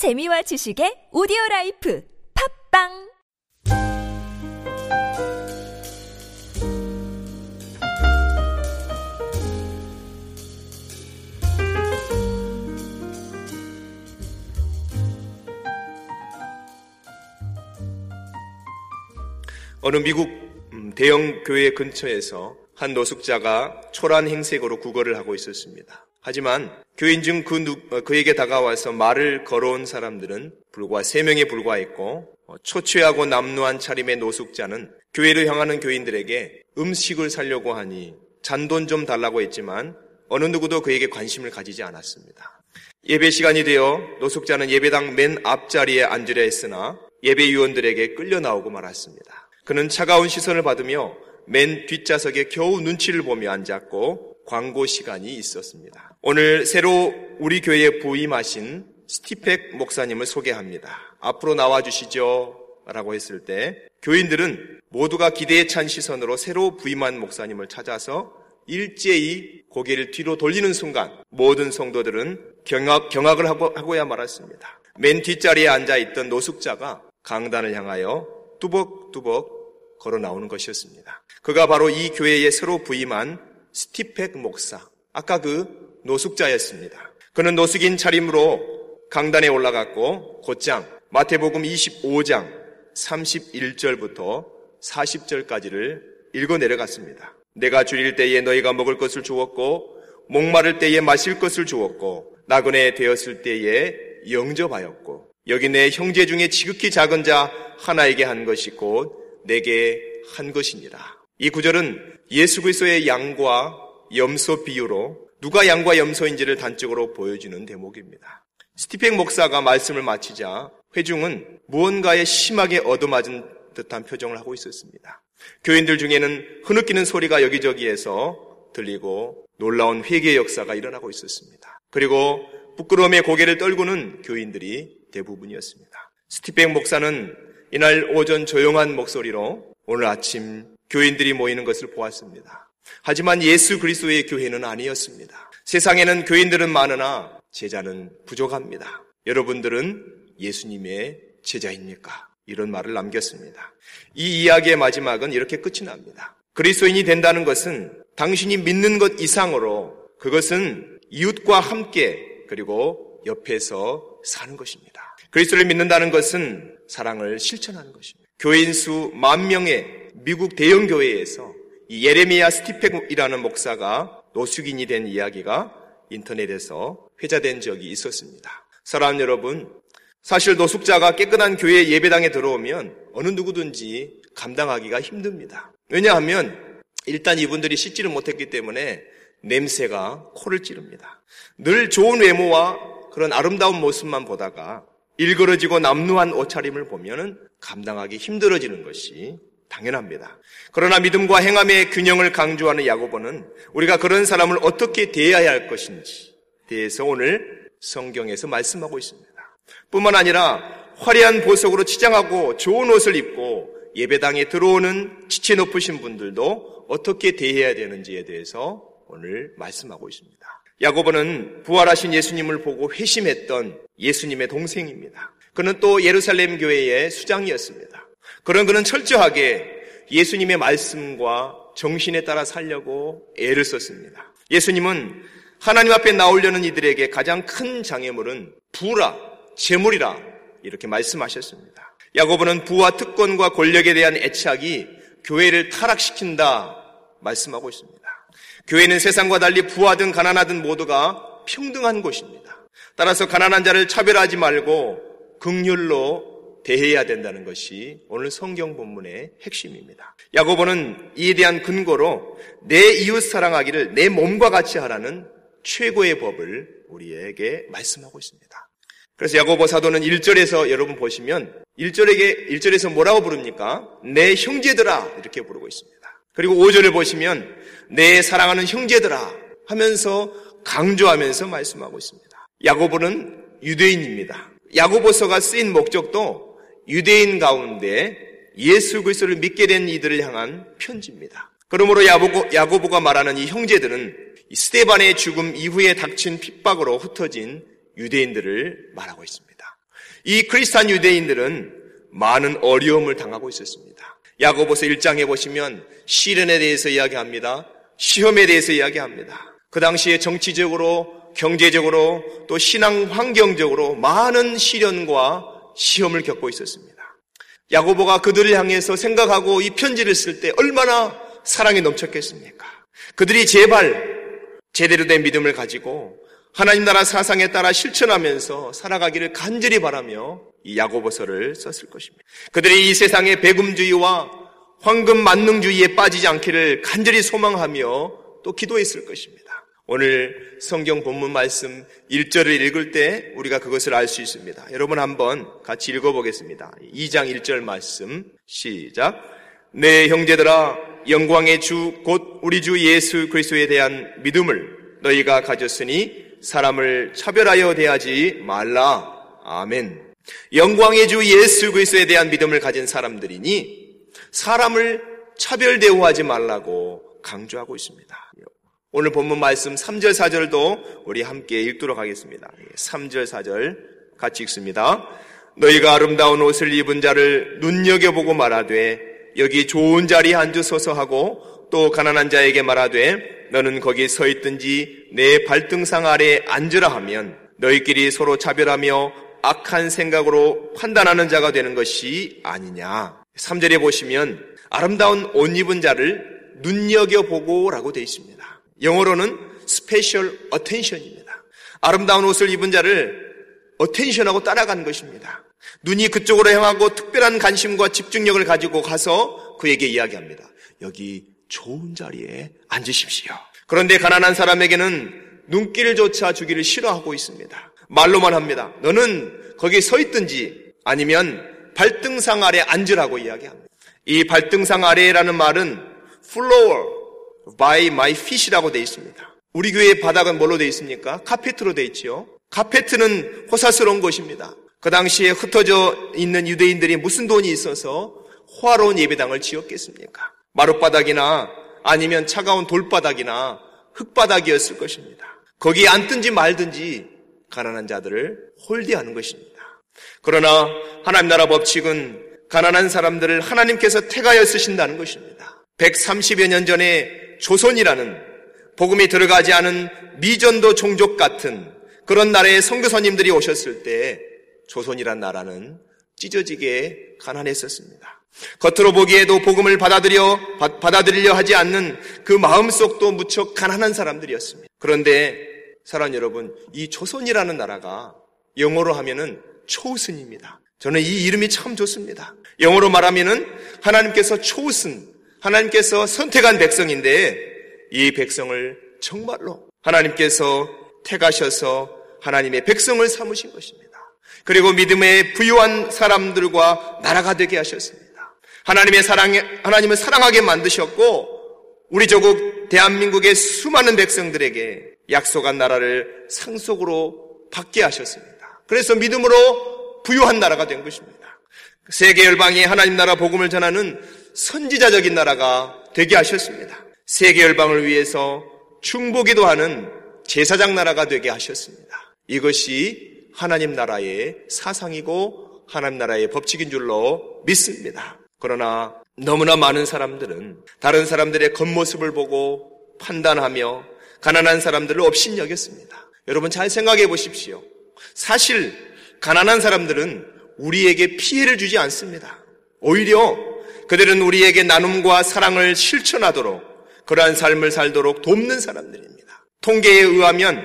재미와 지식의 오디오 라이프 팟빵 어느 미국 음, 대형 교회 근처에서 한 노숙자가 초라한 행색으로 구걸을 하고 있었습니다. 하지만 교인 중 그, 어, 그에게 다가와서 말을 걸어온 사람들은 불과 세 명에 불과했고 어, 초췌하고 남루한 차림의 노숙자는 교회를 향하는 교인들에게 음식을 살려고 하니 잔돈 좀 달라고 했지만 어느 누구도 그에게 관심을 가지지 않았습니다. 예배 시간이 되어 노숙자는 예배당 맨 앞자리에 앉으려 했으나 예배위원들에게 끌려 나오고 말았습니다. 그는 차가운 시선을 받으며 맨 뒷좌석에 겨우 눈치를 보며 앉았고 광고 시간이 있었습니다. 오늘 새로 우리 교회에 부임하신 스티펙 목사님을 소개합니다. 앞으로 나와 주시죠. 라고 했을 때 교인들은 모두가 기대에 찬 시선으로 새로 부임한 목사님을 찾아서 일제히 고개를 뒤로 돌리는 순간 모든 성도들은 경악, 경악을 하고, 하고야 말았습니다. 맨 뒷자리에 앉아있던 노숙자가 강단을 향하여 뚜벅뚜벅 걸어 나오는 것이었습니다. 그가 바로 이 교회에 새로 부임한 스티펙 목사, 아까 그 노숙자였습니다. 그는 노숙인 차림으로 강단에 올라갔고 곧장 마태복음 25장 31절부터 40절까지를 읽어 내려갔습니다. 내가 줄일 때에 너희가 먹을 것을 주었고 목마를 때에 마실 것을 주었고 나그네 되었을 때에 영접하였고 여기 내 형제 중에 지극히 작은 자 하나에게 한 것이 곧 내게 한 것이니라. 이 구절은 예수 그리스도의 양과 염소 비유로 누가 양과 염소인지를 단적으로 보여주는 대목입니다. 스티펜 목사가 말씀을 마치자 회중은 무언가에 심하게 얻어맞은 듯한 표정을 하고 있었습니다. 교인들 중에는 흐느끼는 소리가 여기저기에서 들리고 놀라운 회개의 역사가 일어나고 있었습니다. 그리고 부끄러움에 고개를 떨구는 교인들이 대부분이었습니다. 스티펜 목사는 이날 오전 조용한 목소리로 오늘 아침 교인들이 모이는 것을 보았습니다. 하지만 예수 그리스도의 교회는 아니었습니다. 세상에는 교인들은 많으나 제자는 부족합니다. 여러분들은 예수님의 제자입니까? 이런 말을 남겼습니다. 이 이야기의 마지막은 이렇게 끝이 납니다. 그리스도인이 된다는 것은 당신이 믿는 것 이상으로 그것은 이웃과 함께 그리고 옆에서 사는 것입니다. 그리스도를 믿는다는 것은 사랑을 실천하는 것입니다. 교인 수 만 명의 미국 대형 교회에서 예레미야 스티펙이라는 목사가 노숙인이 된 이야기가 인터넷에서 회자된 적이 있었습니다. 사랑하는 여러분, 사실 노숙자가 깨끗한 교회 예배당에 들어오면 어느 누구든지 감당하기가 힘듭니다. 왜냐하면 일단 이분들이 씻지를 못했기 때문에 냄새가 코를 찌릅니다. 늘 좋은 외모와 그런 아름다운 모습만 보다가 일그러지고 남루한 옷차림을 보면 감당하기 힘들어지는 것이 당연합니다. 그러나 믿음과 행함의 균형을 강조하는 야고보는 우리가 그런 사람을 어떻게 대해야 할 것인지 대해서 오늘 성경에서 말씀하고 있습니다. 뿐만 아니라 화려한 보석으로 치장하고 좋은 옷을 입고 예배당에 들어오는 지체 높으신 분들도 어떻게 대해야 되는지에 대해서 오늘 말씀하고 있습니다. 야고보는 부활하신 예수님을 보고 회심했던 예수님의 동생입니다. 그는 또 예루살렘 교회의 수장이었습니다. 그런 그는 철저하게 예수님의 말씀과 정신에 따라 살려고 애를 썼습니다. 예수님은 하나님 앞에 나오려는 이들에게 가장 큰 장애물은 부라, 재물이라 이렇게 말씀하셨습니다. 야고보는 부와 특권과 권력에 대한 애착이 교회를 타락시킨다 말씀하고 있습니다. 교회는 세상과 달리 부하든 가난하든 모두가 평등한 곳입니다. 따라서 가난한 자를 차별하지 말고 극률로 대해야 된다는 것이 오늘 성경 본문의 핵심입니다. 야고보는 이에 대한 근거로 내 이웃 사랑하기를 내 몸과 같이 하라는 최고의 법을 우리에게 말씀하고 있습니다. 그래서 야고보 사도는 1절에서 여러분 보시면 1절에게 1절에서 뭐라고 부릅니까? 내 형제들아 이렇게 부르고 있습니다. 그리고 5절을 보시면 내 사랑하는 형제들아 하면서 강조하면서 말씀하고 있습니다. 야고보는 유대인입니다. 야고보서가 쓰인 목적도 유대인 가운데 예수 그리스도를 믿게 된 이들을 향한 편지입니다. 그러므로 야고보, 야고보가 말하는 이 형제들은 스테반의 죽음 이후에 닥친 핍박으로 흩어진 유대인들을 말하고 있습니다. 이 크리스탄 유대인들은 많은 어려움을 당하고 있었습니다. 야고보서 1장에 보시면 시련에 대해서 이야기합니다. 시험에 대해서 이야기합니다. 그 당시에 정치적으로, 경제적으로, 또 신앙 환경적으로 많은 시련과 시험을 겪고 있었습니다. 야고보가 그들을 향해서 생각하고 이 편지를 쓸 때 얼마나 사랑이 넘쳤겠습니까? 그들이 제발 제대로 된 믿음을 가지고 하나님 나라 사상에 따라 실천하면서 살아가기를 간절히 바라며 이 야고보서를 썼을 것입니다. 그들이 이 세상의 배금주의와 황금 만능주의에 빠지지 않기를 간절히 소망하며 또 기도했을 것입니다. 오늘 성경 본문 말씀 1절을 읽을 때 우리가 그것을 알 수 있습니다. 여러분 한번 같이 읽어보겠습니다. 2장 1절 말씀 시작. 내 형제들아 영광의 주 곧 우리 주 예수 그리스도에 대한 믿음을 너희가 가졌으니 사람을 차별하여 대하지 말라. 아멘. 영광의 주 예수 그리스도에 대한 믿음을 가진 사람들이니 사람을 차별 대우하지 말라고 강조하고 있습니다. 오늘 본문 말씀 3절 4절도 우리 함께 읽도록 하겠습니다. 3절 4절 같이 읽습니다. 너희가 아름다운 옷을 입은 자를 눈여겨보고 말하되 여기 좋은 자리에 앉으소서 하고 또 가난한 자에게 말하되 너는 거기 서 있든지 내 발등상 아래 앉으라 하면 너희끼리 서로 차별하며 악한 생각으로 판단하는 자가 되는 것이 아니냐. 3절에 보시면 아름다운 옷 입은 자를 눈여겨보고 라고 되어 있습니다. 영어로는 special attention입니다. 아름다운 옷을 입은 자를 어텐션하고 따라간 것입니다. 눈이 그쪽으로 향하고 특별한 관심과 집중력을 가지고 가서 그에게 이야기합니다. 여기 좋은 자리에 앉으십시오. 그런데 가난한 사람에게는 눈길조차 주기를 싫어하고 있습니다. 말로만 합니다. 너는 거기 서 있든지 아니면 발등상 아래 앉으라고 이야기합니다. 이 발등상 아래라는 말은 floor by my feet이라고 되어 있습니다. 우리 교회의 바닥은 뭘로 되어 있습니까? 카페트로 되어 있지요. 카페트는 호사스러운 것입니다. 그 당시에 흩어져 있는 유대인들이 무슨 돈이 있어서 호화로운 예배당을 지었겠습니까? 마룻바닥이나 아니면 차가운 돌바닥이나 흙바닥이었을 것입니다. 거기에 앉든지 말든지 가난한 자들을 홀대하는 것입니다. 그러나 하나님 나라 법칙은 가난한 사람들을 하나님께서 택하여 쓰신다는 것입니다. 130여 년 전에 조선이라는 복음이 들어가지 않은 미전도 종족 같은 그런 나라의 선교사님들이 오셨을 때 조선이란 나라는 찢어지게 가난했었습니다. 겉으로 보기에도 복음을 받아들여, 받아들이려 하지 않는 그 마음속도 무척 가난한 사람들이었습니다. 그런데 사랑 여러분, 이 조선이라는 나라가 영어로 하면은 초우슨입니다. 저는 이 이름이 참 좋습니다. 영어로 말하면은 하나님께서 초우슨, 하나님께서 선택한 백성인데 이 백성을 정말로 하나님께서 택하셔서 하나님의 백성을 삼으신 것입니다. 그리고 믿음의 부유한 사람들과 나라가 되게 하셨습니다. 하나님의 사랑에, 하나님을 사랑하게 만드셨고, 우리 조국 대한민국의 수많은 백성들에게 약속한 나라를 상속으로 받게 하셨습니다. 그래서 믿음으로 부유한 나라가 된 것입니다. 세계 열방이 하나님 나라 복음을 전하는 선지자적인 나라가 되게 하셨습니다. 세계 열방을 위해서 충보기도 하는 제사장 나라가 되게 하셨습니다. 이것이 하나님 나라의 사상이고 하나님 나라의 법칙인 줄로 믿습니다. 그러나 너무나 많은 사람들은 다른 사람들의 겉모습을 보고 판단하며 가난한 사람들을 없인 여겼습니다. 여러분 잘 생각해 보십시오. 사실 가난한 사람들은 우리에게 피해를 주지 않습니다. 오히려 그들은 우리에게 나눔과 사랑을 실천하도록 그러한 삶을 살도록 돕는 사람들입니다. 통계에 의하면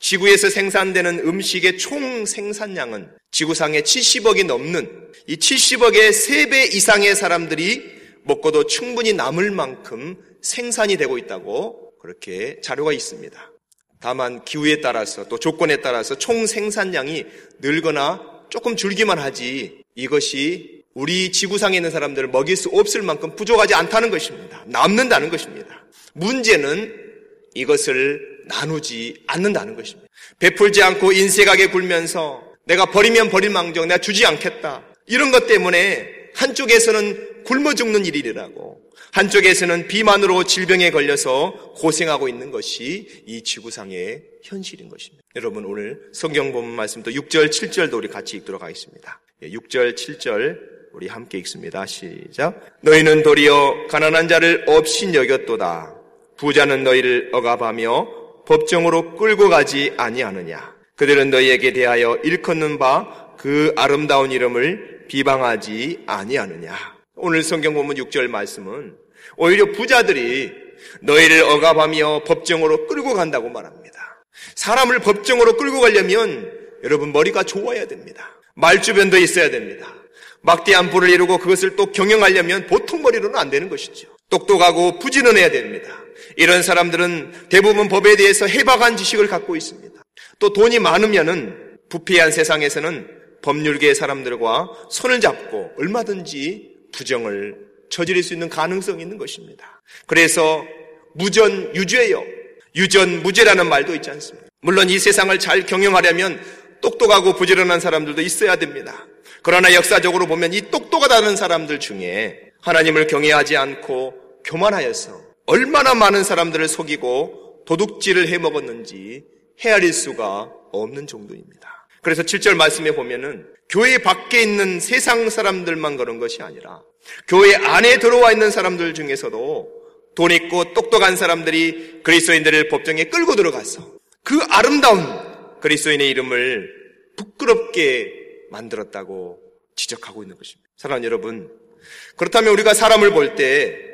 지구에서 생산되는 음식의 총 생산량은 지구상에 70억이 넘는 이 70억의 3배 이상의 사람들이 먹고도 충분히 남을 만큼 생산이 되고 있다고 그렇게 자료가 있습니다. 다만 기후에 따라서 또 조건에 따라서 총 생산량이 늘거나 조금 줄기만 하지 이것이 우리 지구상에 있는 사람들을 먹일 수 없을 만큼 부족하지 않다는 것입니다. 남는다는 것입니다. 문제는 이것을 나누지 않는다는 것입니다. 베풀지 않고 인색하게 굴면서 내가 버리면 버릴 망정 내가 주지 않겠다. 이런 것 때문에 한쪽에서는 굶어 죽는 일이라고 한쪽에서는 비만으로 질병에 걸려서 고생하고 있는 것이 이 지구상의 현실인 것입니다. 여러분 오늘 성경 본문 말씀도 6절, 7절도 우리 같이 읽도록 하겠습니다. 6절, 예, 7절 우리 함께 읽습니다. 시작. 너희는 도리어 가난한 자를 없인 여겼도다. 부자는 너희를 억압하며 법정으로 끌고 가지 아니하느냐. 그들은 너희에게 대하여 일컫는 바 그 아름다운 이름을 비방하지 아니하느냐. 오늘 성경 본문 6절 말씀은 오히려 부자들이 너희를 억압하며 법정으로 끌고 간다고 말합니다. 사람을 법정으로 끌고 가려면 여러분 머리가 좋아야 됩니다. 말주변도 있어야 됩니다. 막대한 부를 이루고 그것을 또 경영하려면 보통 머리로는 안 되는 것이죠. 똑똑하고 부지런해야 됩니다. 이런 사람들은 대부분 법에 대해서 해박한 지식을 갖고 있습니다. 또 돈이 많으면은 부패한 세상에서는 법률계의 사람들과 손을 잡고 얼마든지 부정을 저지를 수 있는 가능성이 있는 것입니다. 그래서 무전 유죄요. 유전 무죄라는 말도 있지 않습니까? 물론 이 세상을 잘 경영하려면 똑똑하고 부지런한 사람들도 있어야 됩니다. 그러나 역사적으로 보면 이 똑똑하다는 사람들 중에 하나님을 경외하지 않고 교만하여서 얼마나 많은 사람들을 속이고 도둑질을 해 먹었는지 헤아릴 수가 없는 정도입니다. 그래서 7절 말씀에 보면은 교회 밖에 있는 세상 사람들만 그런 것이 아니라 교회 안에 들어와 있는 사람들 중에서도 돈 있고 똑똑한 사람들이 그리스도인들을 법정에 끌고 들어가서 그 아름다운 그리스도인의 이름을 부끄럽게 만들었다고 지적하고 있는 것입니다. 사랑하는 여러분, 그렇다면 우리가 사람을 볼 때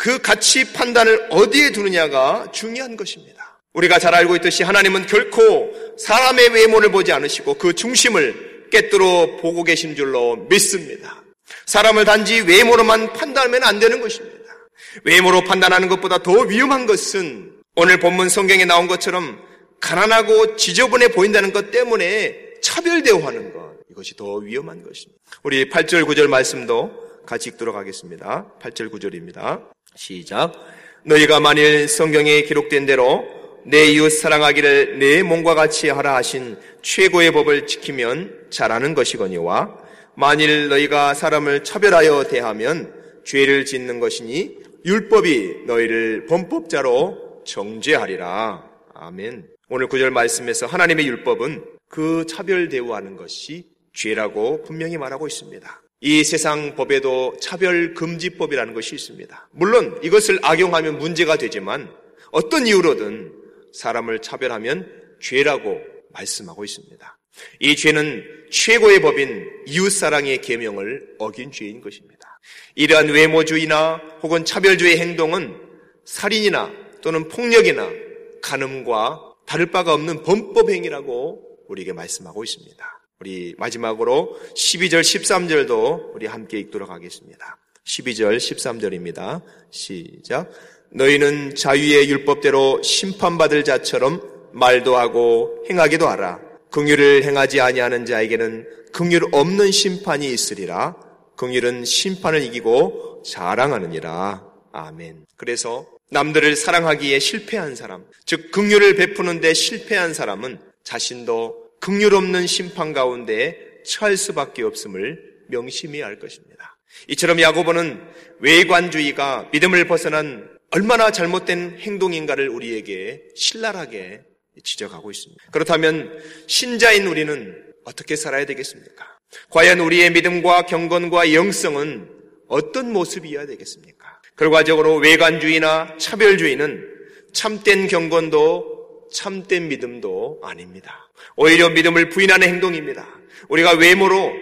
그 가치 판단을 어디에 두느냐가 중요한 것입니다. 우리가 잘 알고 있듯이 하나님은 결코 사람의 외모를 보지 않으시고 그 중심을 깨뜨려 보고 계신 줄로 믿습니다. 사람을 단지 외모로만 판단하면 안 되는 것입니다. 외모로 판단하는 것보다 더 위험한 것은 오늘 본문 성경에 나온 것처럼 가난하고 지저분해 보인다는 것 때문에 차별 대우하는 것. 이것이 더 위험한 것입니다. 우리 8절 9절 말씀도 같이 읽도록 하겠습니다. 8절 9절입니다. 시작. 너희가 만일 성경에 기록된 대로 내 이웃 사랑하기를 내 몸과 같이 하라 하신 최고의 법을 지키면 잘하는 것이거니와 만일 너희가 사람을 차별하여 대하면 죄를 짓는 것이니 율법이 너희를 범법자로 정죄하리라. 아멘. 오늘 구절 말씀에서 하나님의 율법은 그 차별 대우하는 것이 죄라고 분명히 말하고 있습니다. 이 세상 법에도 차별 금지법이라는 것이 있습니다. 물론 이것을 악용하면 문제가 되지만 어떤 이유로든 사람을 차별하면 죄라고 말씀하고 있습니다. 이 죄는 최고의 법인 이웃사랑의 계명을 어긴 죄인 것입니다. 이러한 외모주의나 혹은 차별주의 행동은 살인이나 또는 폭력이나 간음과 다를 바가 없는 범법 행위라고 우리에게 말씀하고 있습니다. 우리 마지막으로 12절, 13절도 우리 함께 읽도록 하겠습니다. 12절, 13절입니다. 시작. 너희는 자유의 율법대로 심판받을 자처럼 말도 하고 행하기도 하라. 긍휼을 행하지 아니하는 자에게는 긍휼 없는 심판이 있으리라. 긍휼은 심판을 이기고 자랑하느니라. 아멘. 그래서 남들을 사랑하기에 실패한 사람, 즉 긍휼을 베푸는데 실패한 사람은 자신도 극률 없는 심판 가운데 처할 수밖에 없음을 명심해야 할 것입니다. 이처럼 야고보는 외관주의가 믿음을 벗어난 얼마나 잘못된 행동인가를 우리에게 신랄하게 지적하고 있습니다. 그렇다면 신자인 우리는 어떻게 살아야 되겠습니까? 과연 우리의 믿음과 경건과 영성은 어떤 모습이어야 되겠습니까? 결과적으로 외관주의나 차별주의는 참된 경건도 참된 믿음도 아닙니다. 오히려 믿음을 부인하는 행동입니다. 우리가 외모로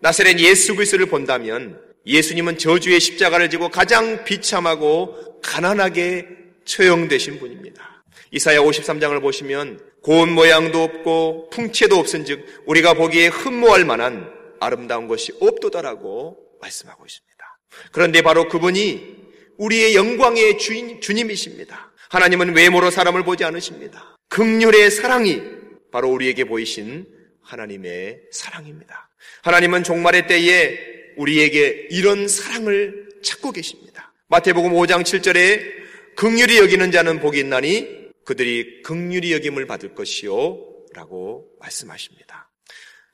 나사렛 예수 그리스도를 본다면 예수님은 저주의 십자가를 지고 가장 비참하고 가난하게 처형되신 분입니다. 이사야 53장을 보시면 고운 모양도 없고 풍채도 없은즉 우리가 보기에 흠모할 만한 아름다운 것이 없도다라고 말씀하고 있습니다. 그런데 바로 그분이 우리의 영광의 주인 주님이십니다. 하나님은 외모로 사람을 보지 않으십니다. 극률의 사랑이 바로 우리에게 보이신 하나님의 사랑입니다. 하나님은 종말의 때에 우리에게 이런 사랑을 찾고 계십니다. 마태복음 5장 7절에 극률이 여기는 자는 복이 있나니 그들이 극률이 여김을 받을 것이요 라고 말씀하십니다.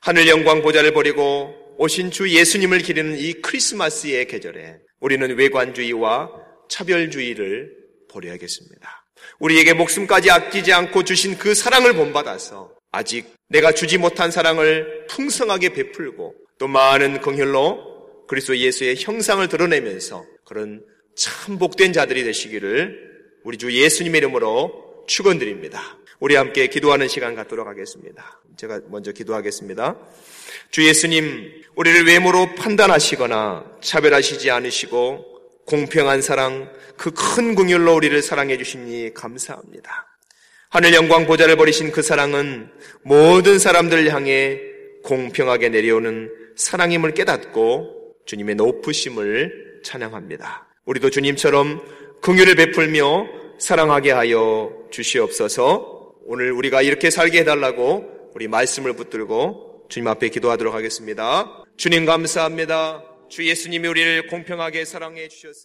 하늘 영광 보좌를 버리고 오신 주 예수님을 기리는 이 크리스마스의 계절에 우리는 외관주의와 차별주의를 버려야겠습니다. 우리에게 목숨까지 아끼지 않고 주신 그 사랑을 본받아서 아직 내가 주지 못한 사랑을 풍성하게 베풀고 또 많은 긍휼로 그리스도 예수의 형상을 드러내면서 그런 참 복된 자들이 되시기를 우리 주 예수님의 이름으로 축원드립니다. 우리 함께 기도하는 시간 갖도록 하겠습니다. 제가 먼저 기도하겠습니다. 주 예수님, 우리를 외모로 판단하시거나 차별하시지 않으시고 공평한 사랑, 그큰 긍휼로 우리를 사랑해 주시니 감사합니다. 하늘 영광 보좌를 버리신 그 사랑은 모든 사람들 향해 공평하게 내려오는 사랑임을 깨닫고 주님의 높으심을 찬양합니다. 우리도 주님처럼 긍휼을 베풀며 사랑하게 하여 주시옵소서. 오늘 우리가 이렇게 살게 해달라고 우리 말씀을 붙들고 주님 앞에 기도하도록 하겠습니다. 주님 감사합니다. 주 예수님이 우리를 공평하게 사랑해 주셨습니다.